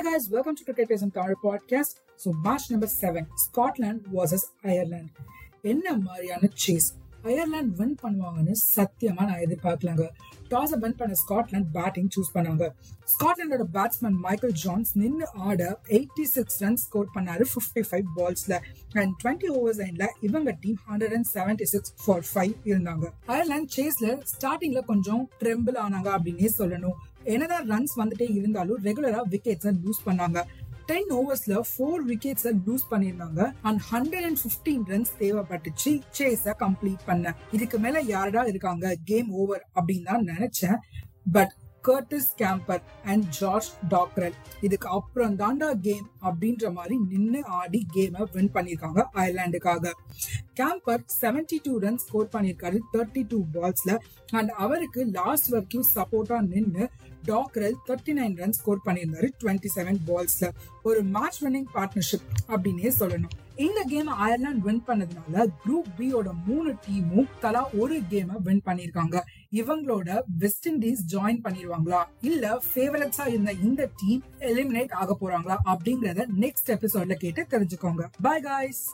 guys, welcome to Cricket Based on Tamil podcast. So match number seven, Scotland versus Ireland. என்ன மாதிரியான chase Ireland win பண்ணுவாங்கன்னு சத்தியமா நான் எதிர்பார்க்கலாங்க. டாஸ் வின் பண்ண ஸ்காட்லாந்து பேட்டிங் சூஸ் பண்ணாங்க. ஸ்காட்லாண்டோட பேட்ஸ்மேன் மைக்கேல் ஜான்ஸ் நின்று ஆட எயிட்டி சிக்ஸ் ரன் ஸ்கோர் பண்ணாரு ஃபிஃப்டி ஃபைவ் பால்ஸ்ல அண்ட் டுவெண்ட்டி ஓவர்ஸ் எண்ட்ல இவங்க team hundred and seventy six for five இருந்தாங்க அயர்லாந்து சேஸ்ல ஸ்டார்டிங்ல கொஞ்சம் ட்ரெம்பிள் ஆனாங்க அப்படின்னே சொல்லணும். என்னதான் ரன்ஸ் வந்துட்டே இருந்தாலும் ரெகுலரா விக்கெட்ஸை லூஸ் பண்ணாங்க. டென் ஓவர்ஸ்ல ஃபோர் விக்கெட்ஸ் லூஸ் பண்ணிருந்தாங்க and hundred and fifteen runs தேவைப்பட்டுச்சு. சேஸ கம்ப்ளீட் பண்ண. இதுக்கு மேல யாரடா இருக்காங்க? கேம் ஓவர் அப்படின்னு தான் நினைச்சேன். But Curtis Campher and George Dockrell இதுக்கு அப்புறம் தாண்டா கேம் அப்படின்ற மாதிரி நின்று ஆடி கேமை வின் பண்ணியிருக்காங்க அயர்லாண்டுக்காக Campher seventy two run score பண்ணிருக்காரு தேர்ட்டி டூ பால்ஸ்ல அண்ட் அவருக்கு லாஸ்ட் வரைக்கும் சப்போர்ட்டா நின்று Dockrell thirty nine run score பண்ணியிருந்தாரு டுவெண்ட்டி செவன் பால்ஸ்ல ஒரு மேட்ச் வின்னிங் பார்ட்னர்ஷிப் அப்படின்னே சொல்லணும். இந்த கேம் அயர்லாந்து வின் பண்ணதுனால குரூப் பியோட மூணு டீமும் தலா ஒரு கேமை வின் பண்ணியிருக்காங்க. இவங்களோட வெஸ்ட் இண்டீஸ் ஜாயின் பண்ணிருவாங்களா? இல்ல ஃபேவரட்ஸா இருந்த இந்த டீம் எலிமினேட் ஆக போறாங்களா? அப்படிங்கறத நெக்ஸ்ட் எபிசோட்ல கேட்டு தெரிஞ்சுக்கோங்க. Bye guys